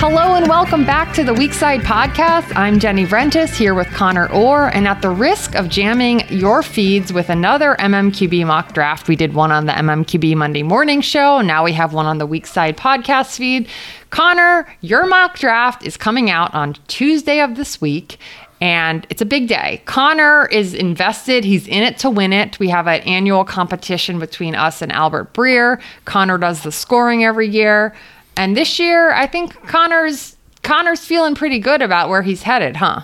Hello and welcome back to the Weak-Side Podcast. I'm Jenny Vrentas here with Conor Orr, and at the risk of jamming your feeds with another MMQB mock draft, we did one on the MMQB Monday morning show. Now we have one on the Weak-Side Podcast feed. Conor, your mock draft is coming out on Tuesday of this week, and it's a big day. Conor is invested, he's in it to win it. We have an annual competition between us and Albert Breer. Conor does the scoring every year. And this year, I think Conor's Conor's feeling pretty good about where he's headed, huh?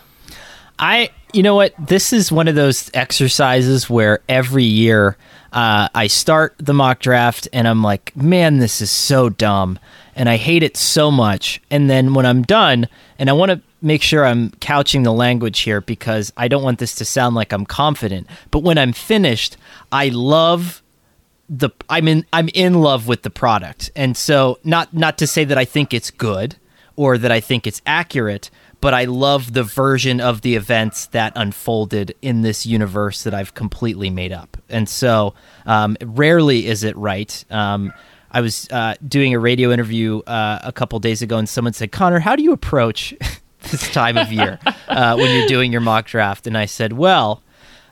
I, you know what? This is one of those exercises where every year uh, I start the mock draft and I'm like, man, this is so dumb. And I hate it so much. And then when I'm done, and I want to make sure I'm couching the language here because I don't want this to sound like I'm confident. But when I'm finished, I love the I'm in I'm in love with the product. And so not not to say that I think it's good or that I think it's accurate, but I love the version of the events that unfolded in this universe that I've completely made up. And so um, rarely is it right. Um, I was uh, doing a radio interview uh, a couple days ago, and someone said, "Conor, how do you approach this time of year uh, when you're doing your mock draft?" And I said, "Well."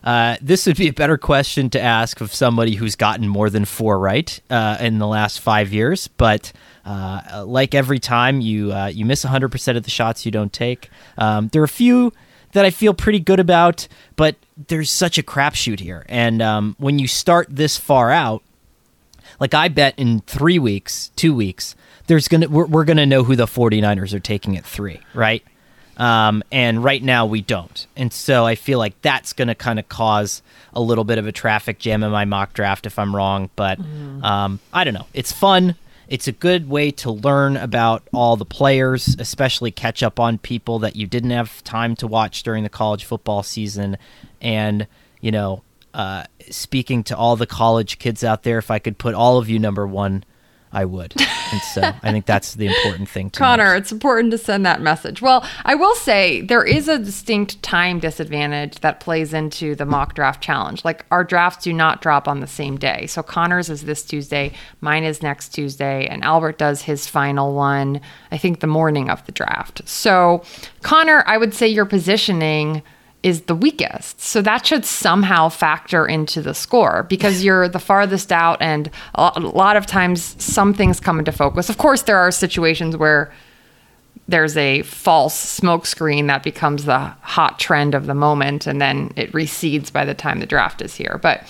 Uh, this would be a better question to ask of somebody who's gotten more than four right uh, in the last five years. But uh, like every time, you uh, you miss 100% of the shots you don't take. Um, there are a few that I feel pretty good about, but there's such a crapshoot here. And um, when you start this far out, like I bet in three weeks, two weeks, there's gonna we're, we're gonna know who the 49ers are taking at three, right? Um, and right now we don't. And so I feel like that's going to kind of cause a little bit of a traffic jam in my mock draft if I'm wrong. But mm. um, I don't know. It's fun. It's a good way to learn about all the players, especially catch up on people that you didn't have time to watch during the college football season. And, you know, uh, speaking to all the college kids out there, if I could put all of you number one I would. And so I think that's the important thing to Conor, it's important to send that message. Well, I will say there is a distinct time disadvantage that plays into the mock draft challenge. Like our drafts do not drop on the same day. So Conor's is this Tuesday, mine is next Tuesday, and Albert does his final one, I think the morning of the draft. So Conor, I would say your positioning is the weakest. So that should somehow factor into the score because you're the farthest out, and a lot of times some things come into focus. Of course, there are situations where there's a false smokescreen that becomes the hot trend of the moment, and then it recedes by the time the draft is here. But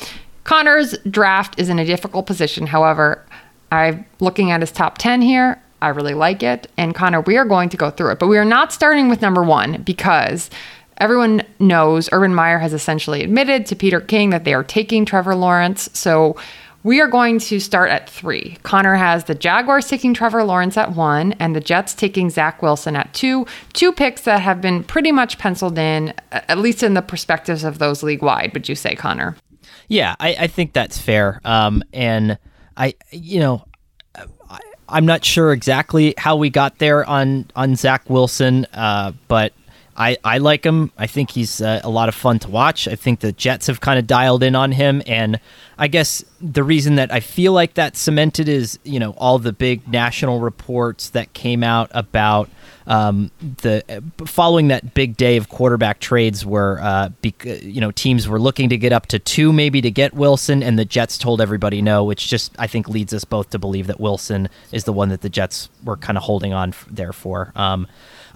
Conor's draft is in a difficult position. However, I'm looking at his top 10 here. I really like it. And Conor, we are going to go through it, but we are not starting with number one because Everyone knows Urban Meyer has essentially admitted to Peter King that they are taking Trevor Lawrence. So we are going to start at three. Conor has the Jaguars taking Trevor Lawrence at one and the Jets taking Zach Wilson at two. Two picks that have been pretty much penciled in, at least in the perspectives of those league wide, would you say, Conor? Yeah, I, I think that's fair. Um, and I, you know, I, I'm not sure exactly how we got there on on Zach Wilson, uh, but I, I like him. I think he's uh, a lot of fun to watch. I think the Jets have kind of dialed in on him, and I guess the reason that I feel like that cemented is you know all the big national reports that came out about um, the following that big day of quarterback trades, where uh, bec- you know teams were looking to get up to two maybe to get Wilson, and the Jets told everybody no, which just I think leads us both to believe that Wilson is the one that the Jets were kind of holding on f- there for. Um,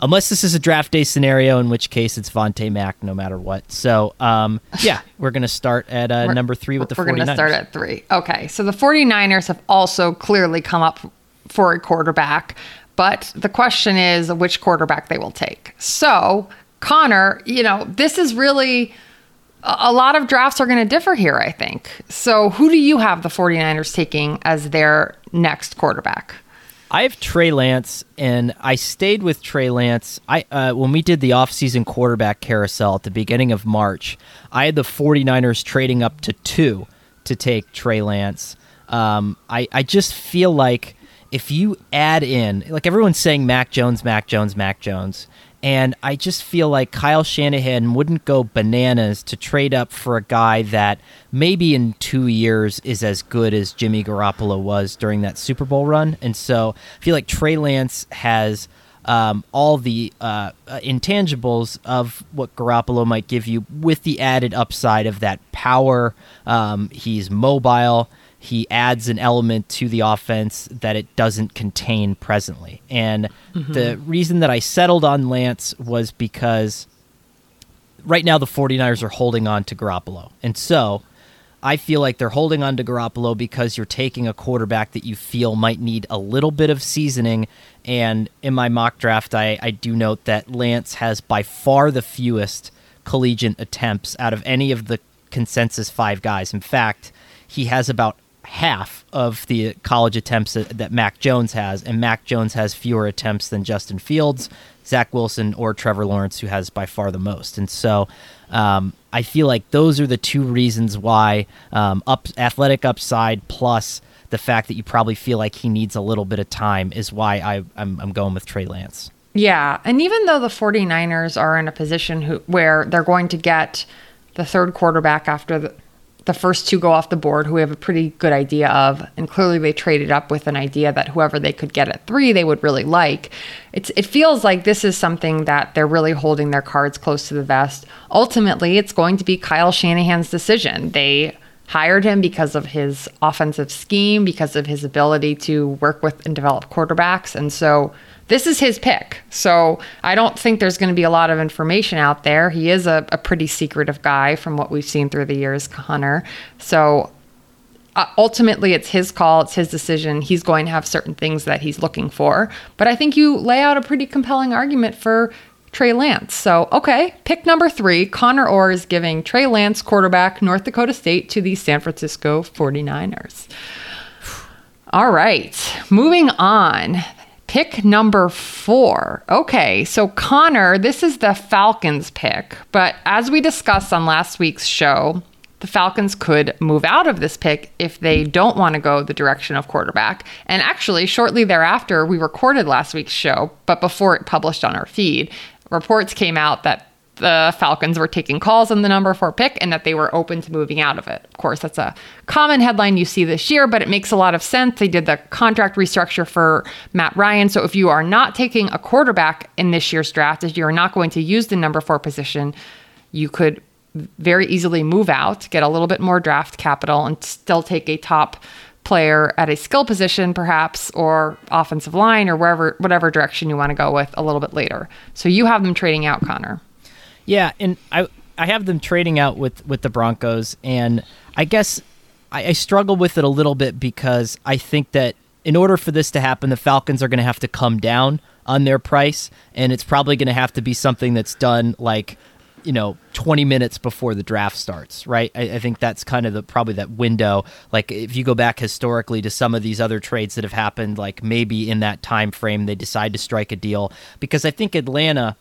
unless this is a draft day scenario, in which case it's Vontae Mack no matter what. So, um, yeah, we're going to start at uh, number three with the We're 49ers. going to start at three. Okay. So the 49ers have also clearly come up for a quarterback, but the question is which quarterback they will take. So, Conor, you know, this is really a a lot of drafts are going to differ here, I think. So, who do you have the 49ers taking as their next quarterback? I have Trey Lance, and I stayed with Trey Lance. I uh, when we did the offseason quarterback carousel at the beginning of March, I had the 49ers trading up to two to take Trey Lance. Um, I, I just feel like if you add in, like everyone's saying Mac Jones, Mac Jones, Mac Jones, and I just feel like Kyle Shanahan wouldn't go bananas to trade up for a guy that maybe in two years is as good as Jimmy Garoppolo was during that Super Bowl run. And so I feel like Trey Lance has um, all the uh, uh, intangibles of what Garoppolo might give you with the added upside of that power. Um, he's mobile he adds an element to the offense that it doesn't contain presently. And mm-hmm. the reason that I settled on Lance was because right now the 49ers are holding on to Garoppolo. And so I feel like they're holding on to Garoppolo because you're taking a quarterback that you feel might need a little bit of seasoning. And in my mock draft, I, I do note that Lance has by far the fewest collegiate attempts out of any of the consensus five guys. In fact, he has about half of the college attempts that, that Mac Jones has, and Mac Jones has fewer attempts than Justin Fields, Zach Wilson, or Trevor Lawrence, who has by far the most. And so um, I feel like those are the two reasons why um, up athletic upside plus the fact that you probably feel like he needs a little bit of time is why I, I'm, I'm going with Trey Lance. Yeah. And even though the 49ers are in a position who, where they're going to get the third quarterback after the, the first two go off the board, who we have a pretty good idea of, and clearly they traded up with an idea that whoever they could get at three, they would really like. It's it feels like this is something that they're really holding their cards close to the vest. Ultimately, it's going to be Kyle Shanahan's decision. They hired him because of his offensive scheme, because of his ability to work with and develop quarterbacks, and so this is his pick. So I don't think there's going to be a lot of information out there. He is a, a pretty secretive guy from what we've seen through the years, Conor. So uh, ultimately, it's his call, it's his decision. He's going to have certain things that he's looking for. But I think you lay out a pretty compelling argument for Trey Lance. So, okay, pick number three Conor Orr is giving Trey Lance, quarterback, North Dakota State, to the San Francisco 49ers. All right, moving on. Pick number four. Okay, so Conor, this is the Falcons pick, but as we discussed on last week's show, the Falcons could move out of this pick if they don't want to go the direction of quarterback. And actually, shortly thereafter, we recorded last week's show, but before it published on our feed, reports came out that the Falcons were taking calls on the number four pick and that they were open to moving out of it. Of course, that's a common headline you see this year, but it makes a lot of sense. They did the contract restructure for Matt Ryan. So if you are not taking a quarterback in this year's draft, if you're not going to use the number four position, you could very easily move out, get a little bit more draft capital, and still take a top player at a skill position, perhaps, or offensive line, or wherever, whatever direction you want to go with a little bit later. So you have them trading out, Conor. Yeah, and I I have them trading out with with the Broncos, and I guess I, I struggle with it a little bit because I think that in order for this to happen, the Falcons are going to have to come down on their price, and it's probably going to have to be something that's done like you know 20 minutes before the draft starts right? I, I, think that's kind of the probably that window. Like if you go back historically to some of these other trades that have happened like maybe in that time frame they decide to strike a deal because i think atlanta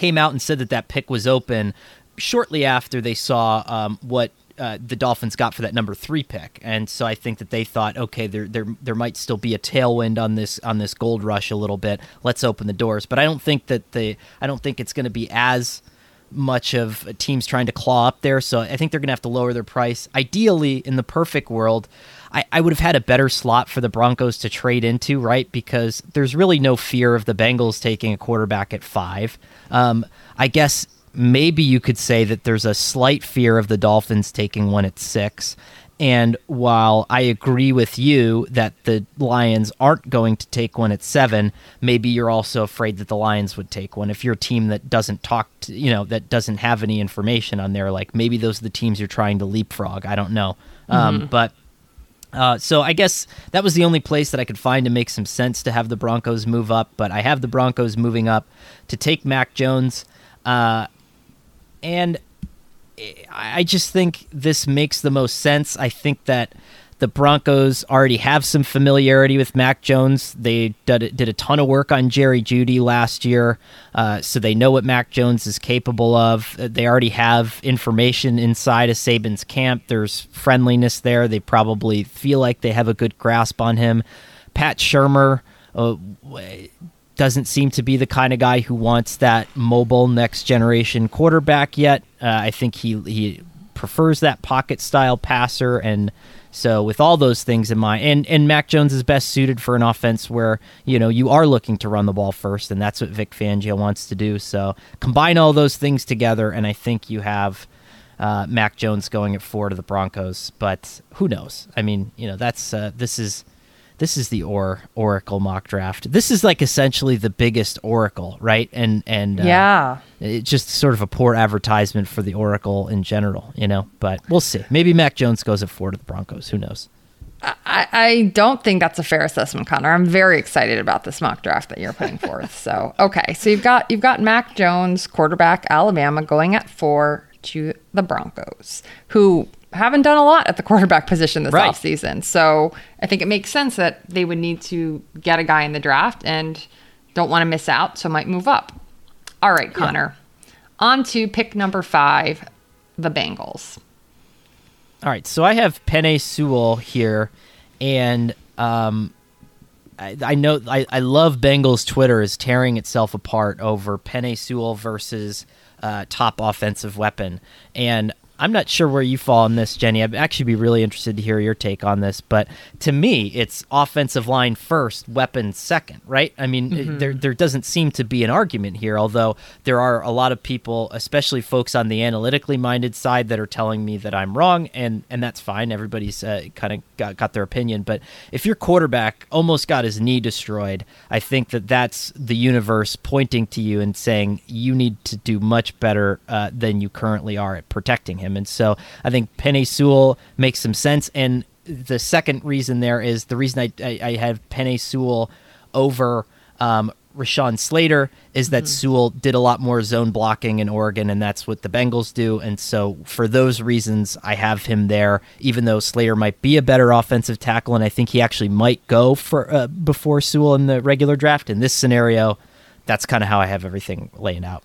came out and said that that pick was open shortly after they saw um, what uh, the Dolphins got for that number three pick, and so I think that they thought, okay, there there there might still be a tailwind on this on this gold rush a little bit. Let's open the doors, but I don't think that the I don't think it's going to be as much of teams trying to claw up there. So I think they're going to have to lower their price. Ideally, in the perfect world, I, I would have had a better slot for the Broncos to trade into, right? Because there's really no fear of the Bengals taking a quarterback at five. Um, I guess maybe you could say that there's a slight fear of the Dolphins taking one at six. And while I agree with you that the Lions aren't going to take one at seven, maybe you're also afraid that the Lions would take one. If you're a team that doesn't talk, to, you know, that doesn't have any information on there, like maybe those are the teams you're trying to leapfrog. I don't know. Um, mm-hmm. Um, but uh, so I guess that was the only place that I could find to make some sense to have the Broncos move up. But I have the Broncos moving up to take Mac Jones. Uh, and I just think this makes the most sense. I think that the Broncos already have some familiarity with Mac Jones. They did, did a ton of work on Jerry Jeudy last year, uh, so they know what Mac Jones is capable of. Uh, they already have information inside of Saban's camp. There's friendliness there. They probably feel like they have a good grasp on him. Pat Shurmur. Uh, doesn't seem to be the kind of guy who wants that mobile next generation quarterback yet. Uh, I think he he prefers that pocket style passer, and so with all those things in mind, and and Mac Jones is best suited for an offense where you know you are looking to run the ball first, and that's what Vic Fangio wants to do. So combine all those things together, and I think you have. Uh, Mac Jones going at four to the Broncos, but who knows? I mean, you know, that's uh, this is this is the or Oracle mock draft. This is like essentially the biggest Oracle, right? And and uh, yeah, it's just sort of a poor advertisement for the Oracle in general, you know. But we'll see. Maybe Mac Jones goes at four to the Broncos. Who knows? I, I don't think that's a fair assessment, Conor. I'm very excited about this mock draft that you're putting forth. So okay, so you've got you've got Mac Jones, quarterback, Alabama, going at four to the Broncos, who haven't done a lot at the quarterback position this right. offseason. So I think it makes sense that they would need to get a guy in the draft and don't want to miss out, so might move up. All right, Conor. Yeah. On to pick number five, the Bengals. All right, so I have Penei Sewell here, and um, I, I, know I, I love Bengals Twitter is tearing itself apart over Penei Sewell versus uh, top offensive weapon, and I'm not sure where you fall on this, Jenny. I'd actually be really interested to hear your take on this. But to me, it's offensive line first, weapons second, right? I mean, mm-hmm. there there doesn't seem to be an argument here, although there are a lot of people, especially folks on the analytically minded side, that are telling me that I'm wrong, and and that's fine. Everybody's uh, kind of got, got their opinion. But if your quarterback almost got his knee destroyed, I think that that's the universe pointing to you and saying you need to do much better uh, than you currently are at protecting him him. And so I think Penei Sewell makes some sense. And the second reason there is the reason I, I, I have Penei Sewell over um, Rashawn Slater is that mm-hmm. Sewell did a lot more zone blocking in Oregon, and that's what the Bengals do. And so, for those reasons, I have him there, even though Slater might be a better offensive tackle, and I think he actually might go for uh, before Sewell in the regular draft. In this scenario, that's kind of how I have everything laying out.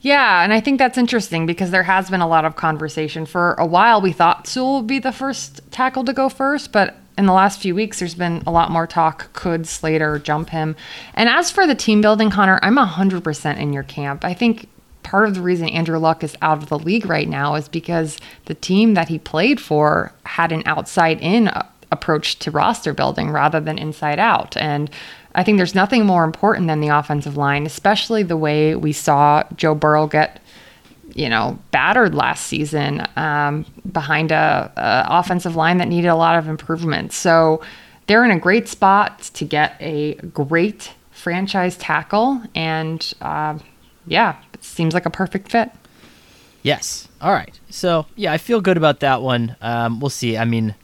Yeah, and I think that's interesting because there has been a lot of conversation. For a while, we thought Sewell would be the first tackle to go first, but in the last few weeks, there's been a lot more talk. Could Slater jump him? And as for the team building, Conor, I'm 100% in your camp. I think part of the reason Andrew Luck is out of the league right now is because the team that he played for had an outside in approach to roster building rather than inside out. And I think there's nothing more important than the offensive line, especially the way we saw Joe Burrow get, you know, battered last season um, behind a, a, offensive line that needed a lot of improvement. So they're in a great spot to get a great franchise tackle, and uh, yeah, it seems like a perfect fit. Yes. All right. So yeah, I feel good about that one. Um, we'll see. I mean,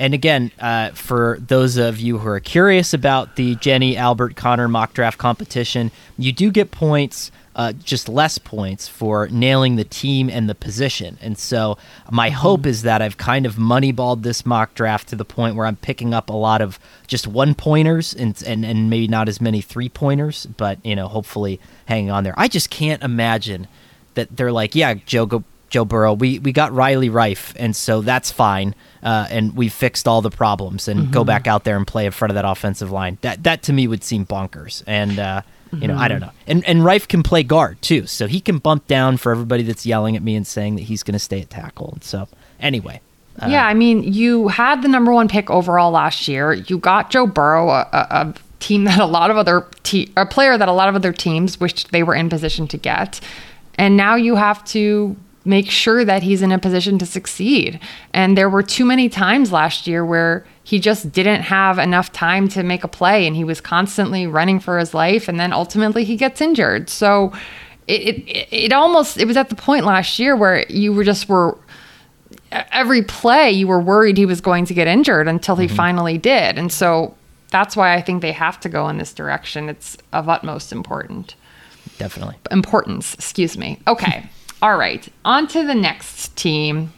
and again, uh, for those of you who are curious about the Jenny Albert Conor mock draft competition, you do get points. Uh, just less points for nailing the team and the position. And so my mm-hmm. hope is that I've kind of moneyballed this mock draft to the point where I'm picking up a lot of just one pointers and, and, and maybe not as many three pointers, but, you know, hopefully hanging on there. I just can't imagine that they're like, yeah, Joe, go Joe Burrow. We we got Riley Reiff, and so that's fine. Uh, and we fixed all the problems, and mm-hmm. go back out there and play in front of that offensive line. That that to me would seem bonkers. And uh, you know, mm-hmm. I don't know. And and Reiff can play guard too, so he can bump down for everybody that's yelling at me and saying that he's going to stay at tackle. And so anyway. Uh, yeah, I mean, you had the number one pick overall last year. You got Joe Burrow, a, a team that a lot of other te- a player that a lot of other teams wished they were in position to get, and now you have to make sure that he's in a position to succeed. And there were too many times last year where he just didn't have enough time to make a play and he was constantly running for his life and then ultimately he gets injured. So it, it, it almost it was at the point last year where you were just were every play you were worried he was going to get injured until he mm-hmm. finally did. And so that's why I think they have to go in this direction. It's of utmost important. Definitely. Importance, excuse me. Okay. All right. On to the next team.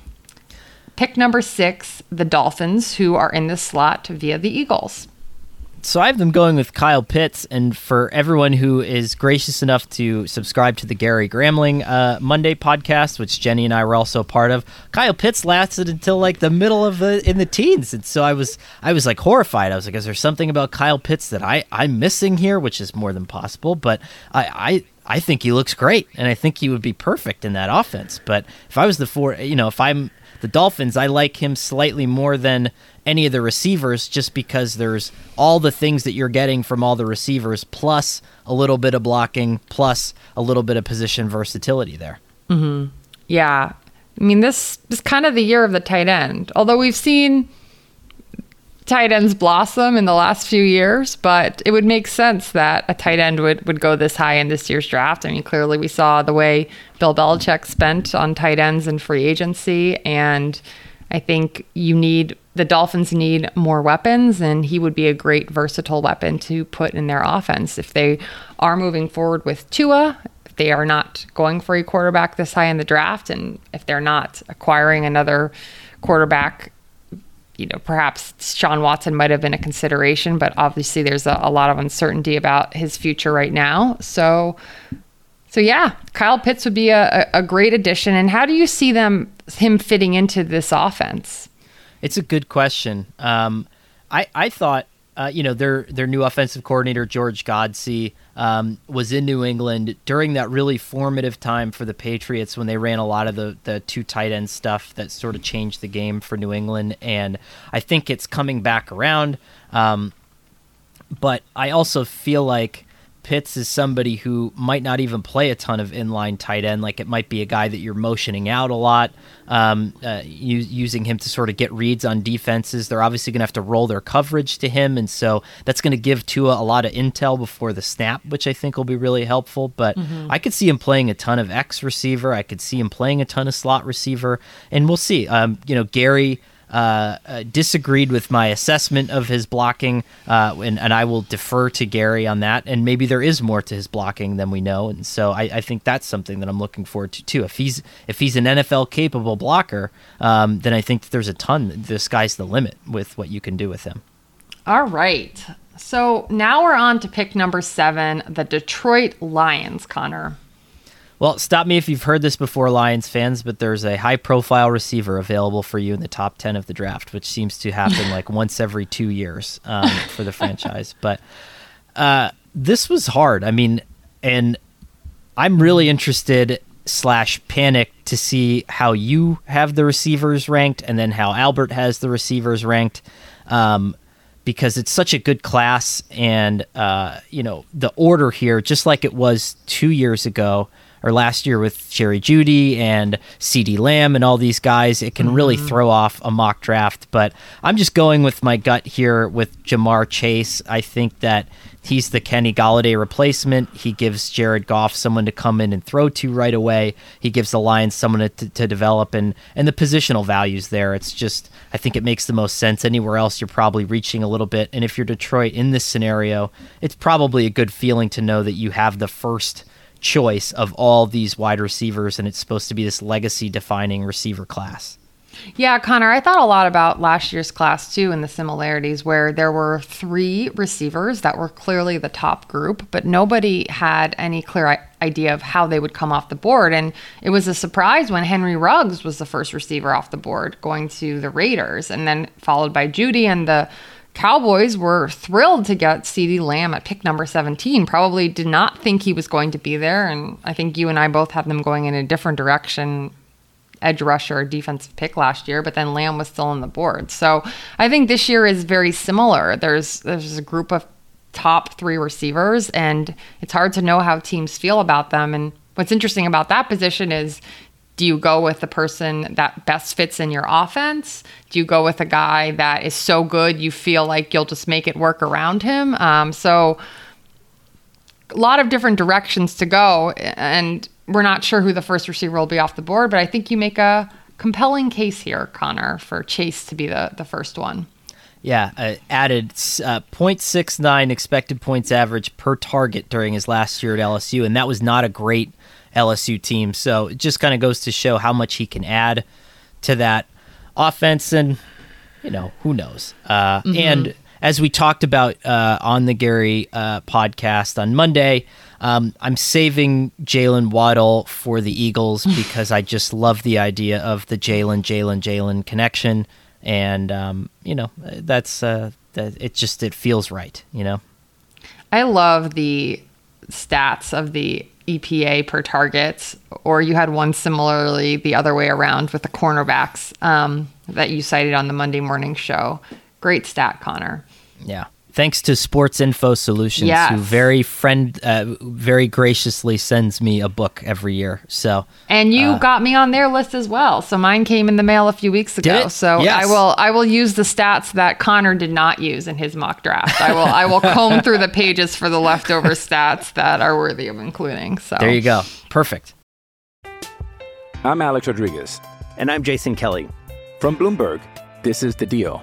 Pick number six, the Dolphins, who are in this slot via the Eagles. So I have them going with Kyle Pitts, and for everyone who is gracious enough to subscribe to the Gary Gramling uh, Monday podcast, which Jenny and I were also part of, Kyle Pitts lasted until like the middle of the in the teens, and so I was I was like horrified. I was like, is there something about Kyle Pitts that I I'm missing here, which is more than possible, but I I I think he looks great, and I think he would be perfect in that offense. But if I was the four, you know, if I'm the Dolphins, I like him slightly more than any of the receivers just because there's all the things that you're getting from all the receivers, plus a little bit of blocking, plus a little bit of position versatility there. Mm-hmm. Yeah. I mean, this is kind of the year of the tight end, although we've seen tight ends blossom in the last few years, but it would make sense that a tight end would, would go this high in this year's draft. I mean, clearly we saw the way Bill Belichick spent on tight ends in free agency, and I think you need the Dolphins need more weapons, and he would be a great versatile weapon to put in their offense. If they are moving forward with Tua, if they are not going for a quarterback this high in the draft, and if they're not acquiring another quarterback you know, perhaps Sean Watson might have been a consideration, but obviously there's a, a, lot of uncertainty about his future right now. So, so yeah, Kyle Pitts would be a, a great addition. And how do you see them him fitting into this offense? It's a good question. Um, I I thought uh, you know their their new offensive coordinator George Godsey um, was in New England during that really formative time for the Patriots when they ran a lot of the, the two tight end stuff that sort of changed the game for New England. And I think it's coming back around. Um, but I also feel like Pitts is somebody who might not even play a ton of inline tight end. Like it might be a guy that you're motioning out a lot, um, uh, using him to sort of get reads on defenses. They're obviously going to have to roll their coverage to him, and so that's going to give Tua a lot of intel before the snap, which I think will be really helpful. But mm-hmm. I could see him playing a ton of X receiver. I could see him playing a ton of slot receiver, and we'll see. Um, you know, Gary uh, uh, disagreed with my assessment of his blocking, uh, and, and, I will defer to Gary on that. And maybe there is more to his blocking than we know, and so I, I think that's something that I'm looking forward to too. If he's if he's an NFL capable blocker, um, then I think there's a ton. The sky's the limit with what you can do with him. All right. So now we're on to pick number seven, the Detroit Lions, Conor. Well, stop me if you've heard this before, Lions fans, but there's a high profile receiver available for you in the top 10 of the draft, which seems to happen like once every two years um, for the franchise. But uh, this was hard. I mean, and I'm really interested slash panic to see how you have the receivers ranked and then how Albert has the receivers ranked. Um, because it's such a good class and uh, you know the order here just like it was two years ago or last year with Jerry Jeudy and CeeDee Lamb and all these guys, it can mm-hmm. really throw off a mock draft. But I'm just going with my gut here with Ja'Marr Chase. I think that he's the Kenny Golladay replacement. He gives Jared Goff someone to come in and throw to right away. He gives the Lions someone to, to develop, and and the positional values there. It's just I think it makes the most sense. Anywhere else, you're probably reaching a little bit. And if you're Detroit in this scenario, it's probably a good feeling to know that you have the first choice of all these wide receivers, and it's supposed to be this legacy defining receiver class. Yeah, Conor, I thought a lot about last year's class too and the similarities where there were three receivers that were clearly the top group, but nobody had any clear idea of how they would come off the board. And it was a surprise when Henry Ruggs was the first receiver off the board going to the Raiders and then followed by Jeudy and the Cowboys were thrilled to get CeeDee Lamb at pick number 17. Probably did not think he was going to be there. And I think you and I both had them going in a different direction edge rusher defensive pick last year, but then Lamb was still on the board. So I think this year is very similar. There's there's a group of top three receivers, and it's hard to know how teams feel about them. And what's interesting about that position is do you go with the person that best fits in your offense? Do you go with a guy that is so good you feel like you'll just make it work around him? Um, so a lot of different directions to go, and we're not sure who the first receiver will be off the board, but I think you make a compelling case here, Conor, for Chase to be the, the first one. Yeah, uh, added uh, 0.69 expected points average per target during his last year at LSU, and that was not a great LSU team. So it just kind of goes to show how much he can add to that offense, and you know who knows. Uh, Mm-hmm. And as we talked about uh, on the Gary uh, podcast on Monday, um, I'm saving Jaylen Waddle for the Eagles because I just love the idea of the Jalen, Jalen, Jalen connection, and um, you know that's uh, that it just it feels right, you know. I love the stats of the EPA per target, or you had one similarly the other way around with the cornerbacks um, that you cited on the Monday morning show. Great stat, Conor. Yeah. Thanks to Sports Info Solutions, Yes. who very friend, uh, very graciously sends me a book every year. So And you got me on their list as well. So mine came in the mail a few weeks ago. So Yes. I will I will use the stats that Conor did not use in his mock draft. I will I will comb through the pages for the leftover stats that are worthy of including. So there you go. Perfect. I'm Alex Rodriguez. And I'm Jason Kelly. From Bloomberg, this is The Deal.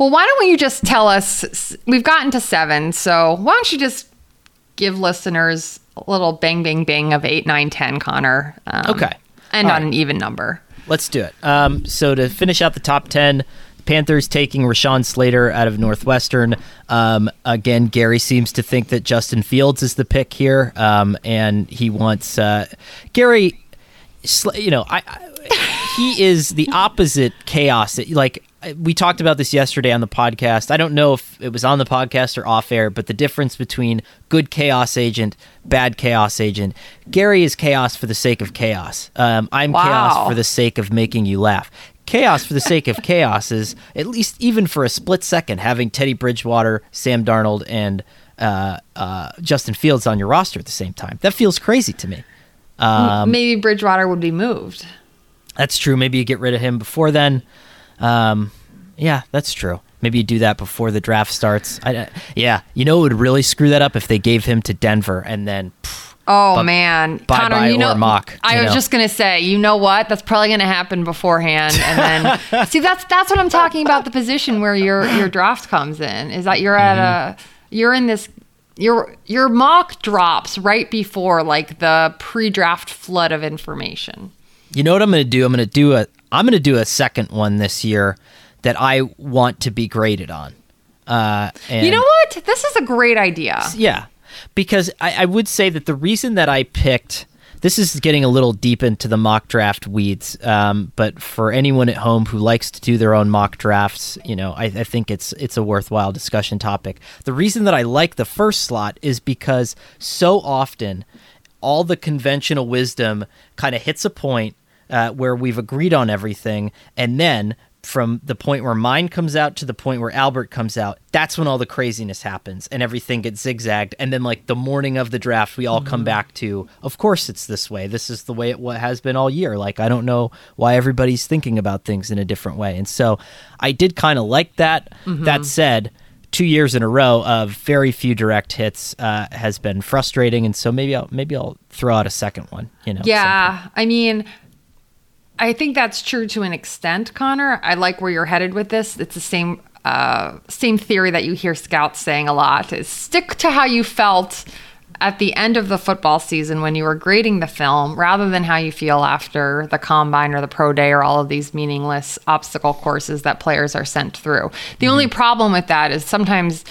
Well, why don't you just tell us? We've gotten to seven, so why don't you just give listeners a little bang, bang, bang of eight, nine, ten, Conor? Um, Okay. And All on right. an even number. Let's do it. Um, so to finish out the top ten, Panthers taking Rashawn Slater out of Northwestern. Um, again, Gary seems to think that Justin Fields is the pick here, um, and he wants uh, Gary. You know, I, I he is the opposite chaos. Like we talked about this yesterday on the podcast. I don't know if it was on the podcast or off air, but the difference between good chaos agent, bad chaos agent. Gary is chaos for the sake of chaos. Um, I'm Wow. chaos for the sake of making you laugh. Chaos for the sake of chaos is at least even for a split second having Teddy Bridgewater, Sam Darnold, and uh, uh, Justin Fields on your roster at the same time. That feels crazy to me. Um, Maybe Bridgewater would be moved. That's true. Maybe you get rid of him before then. Um, yeah, that's true. Maybe you do that before the draft starts. I, uh, yeah, you know, it would really screw that up if they gave him to Denver and then. pff, Oh Bu- man, bye-bye Conor, you or know, mock, I you was know. just gonna say, you know what? That's probably gonna happen beforehand, and then see that's that's what I'm talking about. The position where your your draft comes in is that you're at a Mm-hmm. you're in this your your mock drops right before like the pre-draft flood of information. You know what I'm going to do? I'm going to do a. I'm going to do a second one this year that I want to be graded on. Uh, and you know what? This is a great idea. Yeah, because I, I would say that the reason that I picked this is getting a little deep into the mock draft weeds. Um, but for anyone at home who likes to do their own mock drafts, you know, I, I think it's it's a worthwhile discussion topic. The reason that I like the first slot is because so often all the conventional wisdom kind of hits a point uh, where we've agreed on everything, and then from the point where mine comes out to the point where Albert comes out, that's when all the craziness happens and everything gets zigzagged. And then, like the morning of the draft, we all mm-hmm. come back to, of course, it's this way. This is the way it has been all year. Like, I don't know why everybody's thinking about things in a different way. And so I did kind of like that. Mm-hmm. That said, two years in a row of very few direct hits uh, has been frustrating. And so maybe I'll, maybe I'll throw out a second one, you know? Yeah. I mean, I think that's true to an extent, Conor. I like where you're headed with this. It's the same uh, same theory that you hear scouts saying a lot is stick to how you felt at the end of the football season when you were grading the film rather than how you feel after the combine or the pro day or all of these meaningless obstacle courses that players are sent through. The mm-hmm. only problem with that is sometimes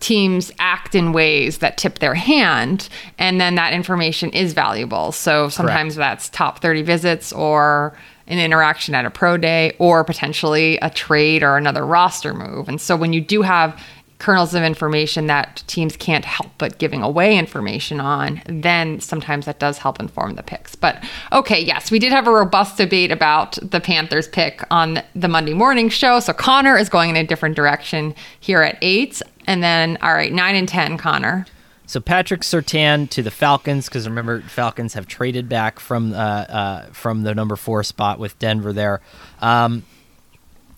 teams act in ways that tip their hand and then that information is valuable so sometimes Correct. that's top 30 visits or an interaction at a pro day or potentially a trade or another roster move and so when you do have kernels of information that teams can't help but giving away information on, then sometimes that does help inform the picks. But okay, yes, we did have a robust debate about the Panthers pick on the Monday morning show. So Conor is going in a different direction here at eight. And then, all right, nine and 10, Conor. So Patrick Surtain to the Falcons because remember Falcons have traded back from uh, uh, from the number four spot with Denver there. Um,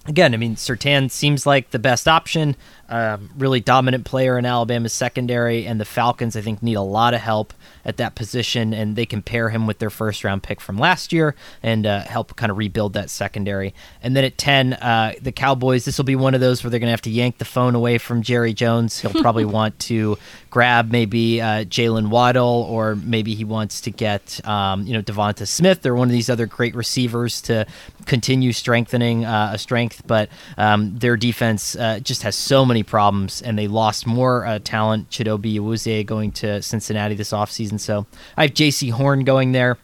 again, I mean Sertan seems like the best option um, really dominant player in Alabama's secondary, and the Falcons, I think, need a lot of help at that position, and they can pair him with their first round pick from last year and uh, help kind of rebuild that secondary. And then at 10, uh, the Cowboys, this will be one of those where they're going to have to yank the phone away from Jerry Jones. He'll probably want to grab maybe uh, Jaylen Waddle, or maybe he wants to get, um, you know, Devonta Smith or one of these other great receivers to continue strengthening uh, a strength. But um, their defense uh, just has so many problems, and they lost more uh, talent. Chidobe Awuzie going to Cincinnati this offseason. So I have Jaycee Horn going there.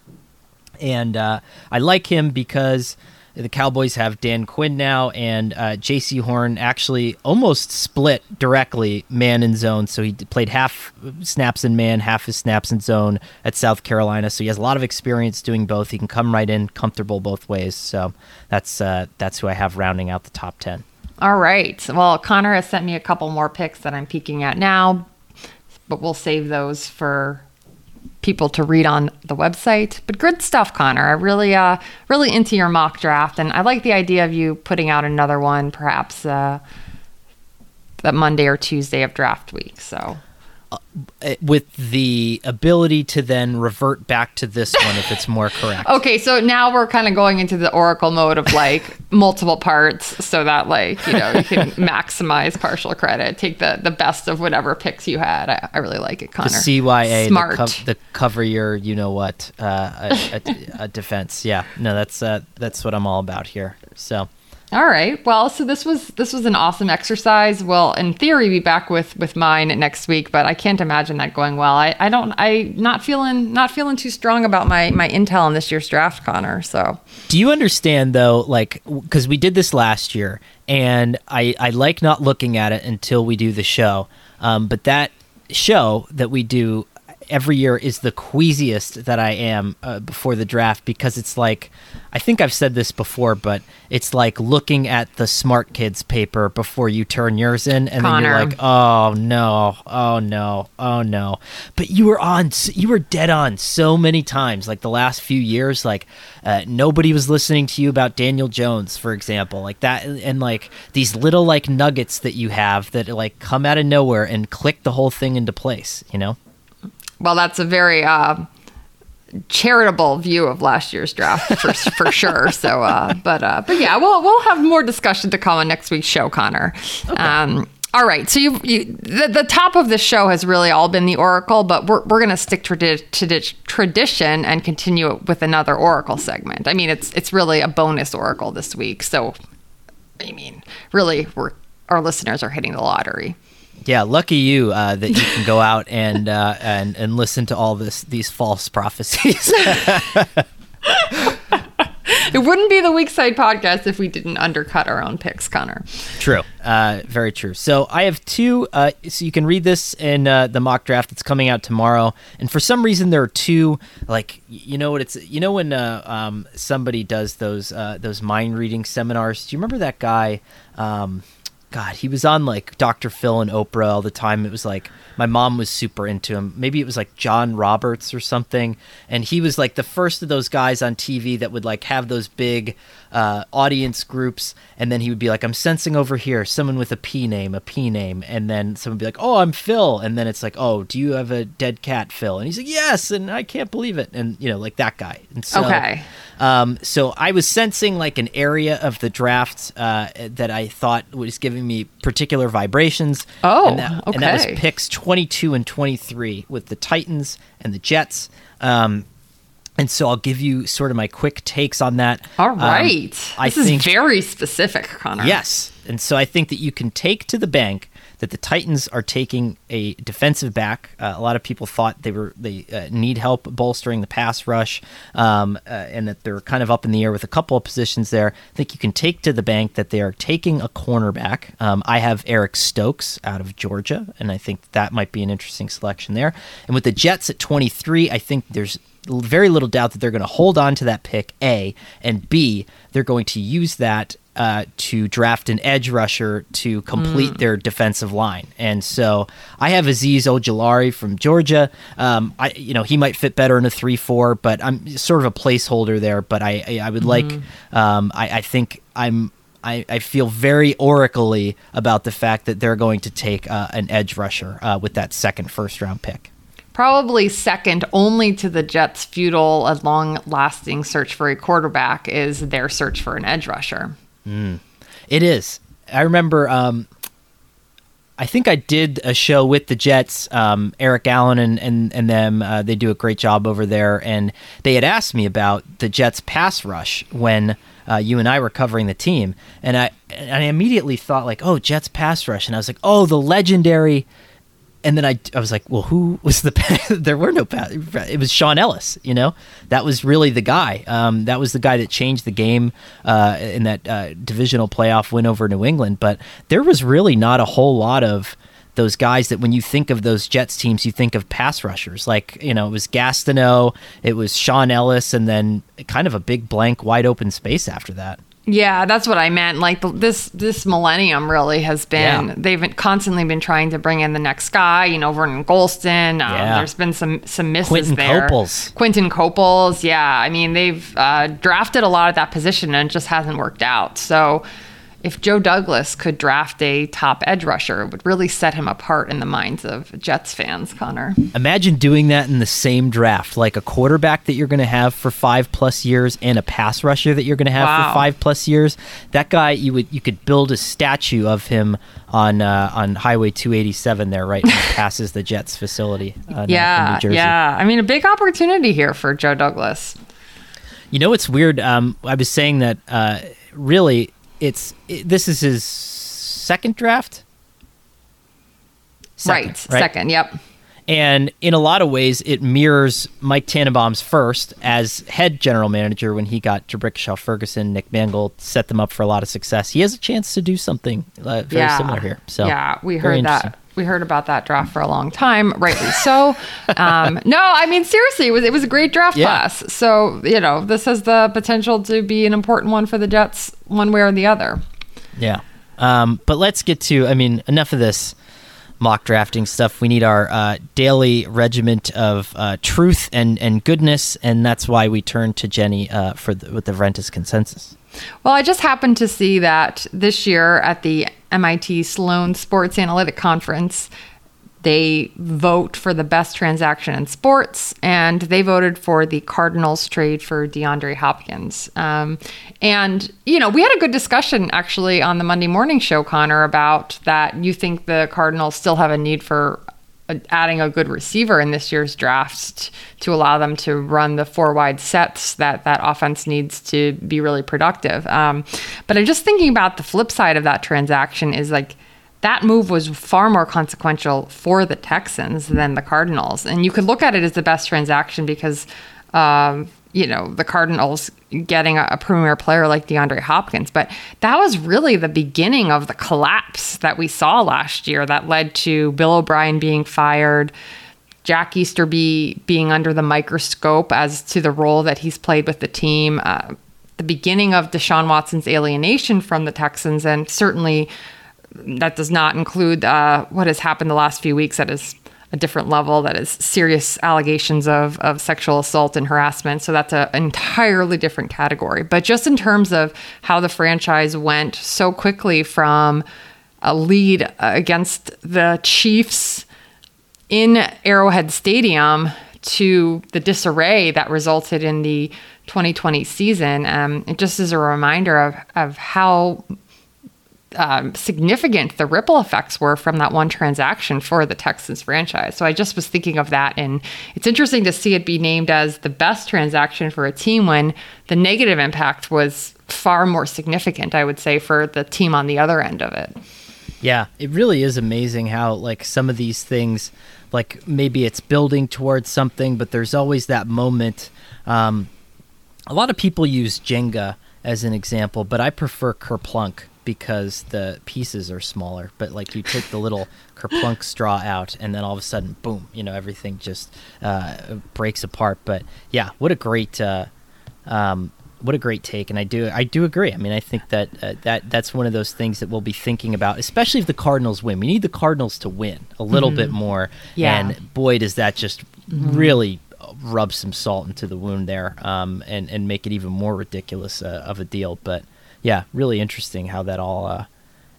And uh, I like him because the Cowboys have Dan Quinn now, and uh, Jaycee Horn actually almost split directly man and zone. So he played half snaps in man, half his snaps in zone at South Carolina. So he has a lot of experience doing both. He can come right in, comfortable both ways. So that's uh, that's who I have rounding out the top ten. All right. Well, Conor has sent me a couple more picks that I'm peeking at now, but we'll save those for people to read on the website. But good stuff, Conor. I really, uh, really into your mock draft, and I like the idea of you putting out another one, perhaps uh, that Monday or Tuesday of draft week. So with the ability to then revert back to this one if it's more correct. okay, so now we're kind of going into the oracle mode of like multiple parts so that like, you know, you can maximize partial credit, take the the best of whatever picks you had. I, I really like it, Conor. The CYA, Smart. The, co- the cover your, you know what, uh, a, a, a, defense. Yeah, no, that's uh, that's what I'm all about here. So all right. Well, so this was this was an awesome exercise. Well, in theory, be back with with mine next week, but I can't imagine that going well. I, I don't I not feeling not feeling too strong about my my intel in this year's draft, Conor. So do you understand though, like because we did this last year, and I I like not looking at it until we do the show. Um, but that show that we do every year is the queasiest that I am uh, before the draft because it's like I think I've said this before, but it's like looking at the smart kids paper before you turn yours in, and Conor. then you're like, oh no, oh no, oh no. But you were on, you were dead on so many times, like the last few years. Like uh, nobody was listening to you about Daniel Jones, for example, like that, and like these little like nuggets that you have that like come out of nowhere and click the whole thing into place. You know. Well, that's a very uh, charitable view of last year's draft for, for sure. So, uh, but uh, but yeah, we'll we'll have more discussion to come on next week's show, Conor. Okay. Um, all right, so you, you the, the top of the show has really all been the Oracle, but we're, we're going to stick to tradi- tradition and continue with another Oracle segment. I mean, it's it's really a bonus Oracle this week, so I mean, really, we're our listeners are hitting the lottery. Yeah, lucky you uh, that you can go out and uh, and and listen to all this these false prophecies. It wouldn't be the Weak Side podcast if we didn't undercut our own picks, Conor. True. Uh, very true. So I have two. Uh, so you can read this in uh, the mock draft that's coming out tomorrow. And for some reason, there are two. Like you know what it's. You know when uh, um, somebody does those uh, those mind reading seminars. Do you remember that guy? Um, God, he was on like Dr. Phil and Oprah all the time. It was like my mom was super into him. Maybe it was like John Roberts or something. And he was like the first of those guys on TV that would like have those big uh, audience groups. And then he would be like, I'm sensing over here someone with a P name, a P name. And then someone would be like, Oh, I'm Phil. And then it's like, Oh, do you have a dead cat, Phil? And he's like, Yes. And I can't believe it. And, you know, like that guy. And so, Okay. um, so I was sensing like an area of the draft uh, that I thought was giving me particular vibrations. Oh, and that, and that was picks 22 and 23 with the Titans and the Jets. Um, and so I'll give you sort of my quick takes on that. All right. Um. I this think is very specific, Conor. Yes. And so I think that you can take to the bank that the Titans are taking a defensive back. Uh, a lot of people thought they were they uh, need help bolstering the pass rush, um, uh, and that they're kind of up in the air with a couple of positions there. I think you can take to the bank that they are taking a cornerback. Um, I have Eric Stokes out of Georgia, and I think that might be an interesting selection there. And with the Jets at 23, I think there's very little doubt that they're going to hold on to that pick, A, and B, they're going to use that uh, to draft an edge rusher to complete Mm. their defensive line. And so I have Azeez Ojulari from Georgia. Um, I, you know, he might fit better in a three-four, but I'm sort of a placeholder there. But I, I, I would like, Mhm. um, I, I think I'm. I, I feel very oracly about the fact that they're going to take uh, an edge rusher uh, with that second first round pick. Probably second only to the Jets' futile and long lasting search for a quarterback is their search for an edge rusher. Mm. It is. I remember. Um, I think I did a show with the Jets. Um, Eric Allen and and and them. Uh, they do a great job over there, and they had asked me about the Jets' pass rush when uh, you and I were covering the team, and I and I immediately thought like, oh, Jets pass rush, and I was like, oh, the legendary. And then I, I was like, well, who was the? there were no. It was Shaun Ellis. You know, that was really the guy. Um, that was the guy that changed the game uh, in that uh, divisional playoff win over New England. But there was really not a whole lot of those guys that when you think of those Jets teams, you think of pass rushers. Like you know, it was Gastineau, it was Shaun Ellis, and then kind of a big blank, wide open space after that. Yeah, that's what I meant. Like the, this this millennium really has been Yeah. they've been constantly been trying to bring in the next guy. You know, Vernon Gholston. Um, Yeah. There's been some some misses Quinton there. Coples. Quinton Coples. Yeah, I mean they've uh, drafted a lot of that position and it just hasn't worked out. So. If Joe Douglas could draft a top edge rusher, it would really set him apart in the minds of Jets fans, Conor. Imagine doing that in the same draft, like a quarterback that you're going to have for five plus years and a pass rusher that you're going to have Wow. for five plus years. That guy, you would you could build a statue of him on uh, on Highway 287 there, right? passes the Jets facility. uh, in yeah, New Jersey. yeah. I mean, a big opportunity here for Joe Douglas. You know what's weird? Um, I was saying that uh, really, it's it, this is his second draft. right, second. Yep. And in a lot of ways, it mirrors Mike Tannenbaum's first as head general manager when he got D'Brickashaw Ferguson, Nick Mangold, set them up for a lot of success. He has a chance to do something uh, very yeah. similar here. So yeah, we very heard that. We heard about that draft for a long time, rightly so. um, no, I mean seriously, it was it was a great draft Yeah. class. So you know, this has the potential to be an important one for the Jets, one way or the other. Yeah. Um, but let's get to, I mean, enough of this mock drafting stuff. We need our uh, daily regiment of uh, truth and, and goodness, and that's why we turn to Jenny uh, for the, with the consensus. Well, I just happened to see that this year at the MIT Sloan Sports Analytic Conference, they vote for the best transaction in sports, and they voted for the Cardinals trade for DeAndre Hopkins. Um, and, you know, we had a good discussion actually on the Monday morning show, Conor, about that you think the Cardinals still have a need for adding a good receiver in this year's draft to allow them to run the four wide sets that that offense needs to be really productive. Um, but I'm just thinking about the flip side of that transaction is like that move was far more consequential for the Texans than the Cardinals. And you could look at it as the best transaction because, um, you know, the Cardinals getting a, a, premier player like DeAndre Hopkins. But that was really the beginning of the collapse that we saw last year that led to Bill O'Brien being fired. Jack Easterby being under the microscope as to the role that he's played with the team, uh, the beginning of Deshaun Watson's alienation from the Texans, and certainly that does not include uh, what has happened the last few weeks that is a different level that is serious allegations of, of sexual assault and harassment. So that's an entirely different category. But just in terms of how the franchise went so quickly from a lead against the chiefs in arrowhead stadium to the disarray that resulted in the 2020 season um, it just is a reminder of, of how um, significant the ripple effects were from that one transaction for the Texans franchise. So I just was thinking of that. And it's interesting to see it be named as the best transaction for a team when the negative impact was far more significant, I would say, for the team on the other end of it. Yeah, it really is amazing how, like, some of these things, like, maybe it's building towards something, but there's always that moment. Um, a lot of people use Jenga as an example, but I prefer Kerplunk because the pieces are smaller. But like you take the little kerplunk straw out, and then all of a sudden, boom! You know, everything just uh, breaks apart. But yeah, what a great. Uh, um, what a great take, and I do I do agree. I mean, I think that uh, that that's one of those things that we'll be thinking about, especially if the Cardinals win. We need the Cardinals to win a little mm-hmm. bit more, yeah. and boy, does that just mm-hmm. really rub some salt into the wound there, um, and and make it even more ridiculous uh, of a deal. But yeah, really interesting how that all uh,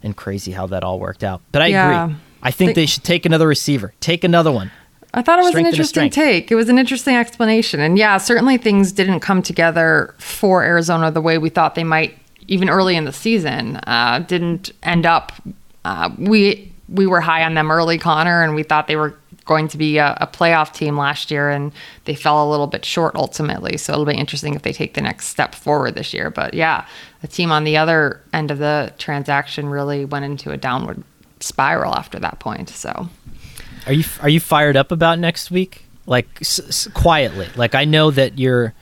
and crazy how that all worked out. But I yeah. agree. I think they, they should take another receiver. Take another one. I thought it was strength an interesting take. It was an interesting explanation. And yeah, certainly things didn't come together for Arizona the way we thought they might even early in the season. Uh, didn't end up uh, we we were high on them early, Conor, and we thought they were going to be a, a, playoff team last year, and they fell a little bit short ultimately. So it'll be interesting if they take the next step forward this year. But yeah, the team on the other end of the transaction really went into a downward spiral after that point. So, are you are you fired up about next week? Like s- s- quietly, like I know that you're,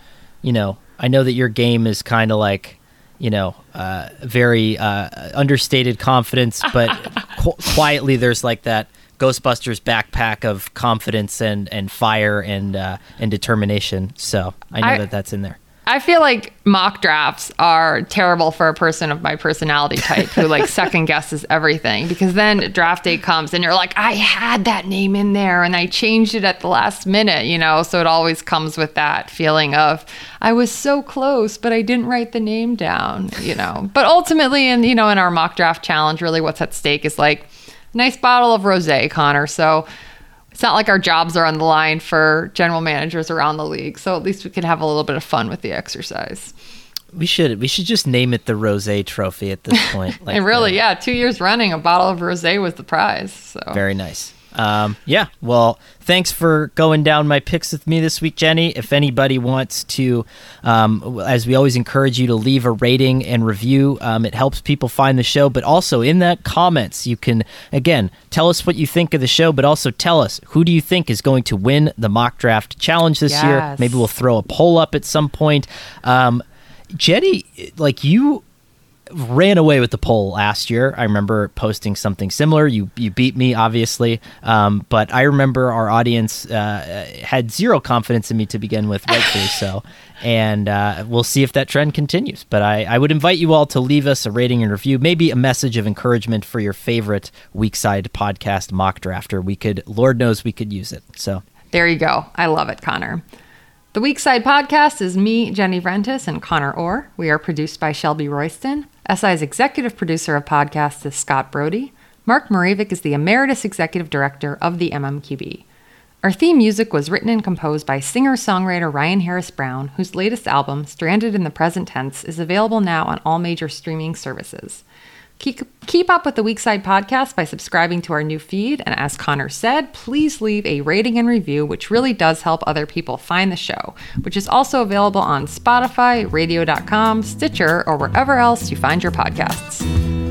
you know, I know that your game is kind of like you know, uh, very uh, understated confidence, but qu- quietly there's like that Ghostbusters backpack of confidence and, and fire and uh, and determination. So I know I, that that's in there. I feel like mock drafts are terrible for a person of my personality type who like second guesses everything because then draft day comes and you're like, I had that name in there and I changed it at the last minute, you know? So it always comes with that feeling of I was so close, but I didn't write the name down, you know? But ultimately, in, you know, in our mock draft challenge, really what's at stake is like, nice bottle of rosé, Conor. So it's not like our jobs are on the line for general managers around the league. So at least we can have a little bit of fun with the exercise. We should we should just name it the Rose Trophy at this point. Like and really, the, yeah, two years running, a bottle of rosé was the prize. So very nice. Um, yeah, well, thanks for going down my picks with me this week, Jenny. If anybody wants to, um, as we always encourage you to leave a rating and review, um, it helps people find the show. But also in that comments, you can again tell us what you think of the show, but also tell us who do you think is going to win the mock draft challenge this yes. year. Maybe we'll throw a poll up at some point. Um, Jenny, like you ran away with the poll last year. I remember posting something similar. You you beat me, obviously, um, but I remember our audience uh, had zero confidence in me to begin with, rightfully so. And uh, we'll see if that trend continues. But I, I would invite you all to leave us a rating and review, maybe a message of encouragement for your favorite Weak-Side podcast mock drafter. We could, Lord knows, we could use it. So there you go. I love it, Conor. The Weak-Side podcast is me, Jenny Vrentas, and Conor Orr. We are produced by Shelby Royston. SI's executive producer of podcasts is Scott Brody. Mark Mravic is the emeritus executive director of the MMQB. Our theme music was written and composed by singer songwriter Ryan Harris Brown, whose latest album, Stranded in the Present Tense, is available now on all major streaming services. Keep, up with the Weak-Side podcast by subscribing to our new feed. And as Conor said, please leave a rating and review, which really does help other people find the show, which is also available on Spotify, radio.com, Stitcher, or wherever else you find your podcasts.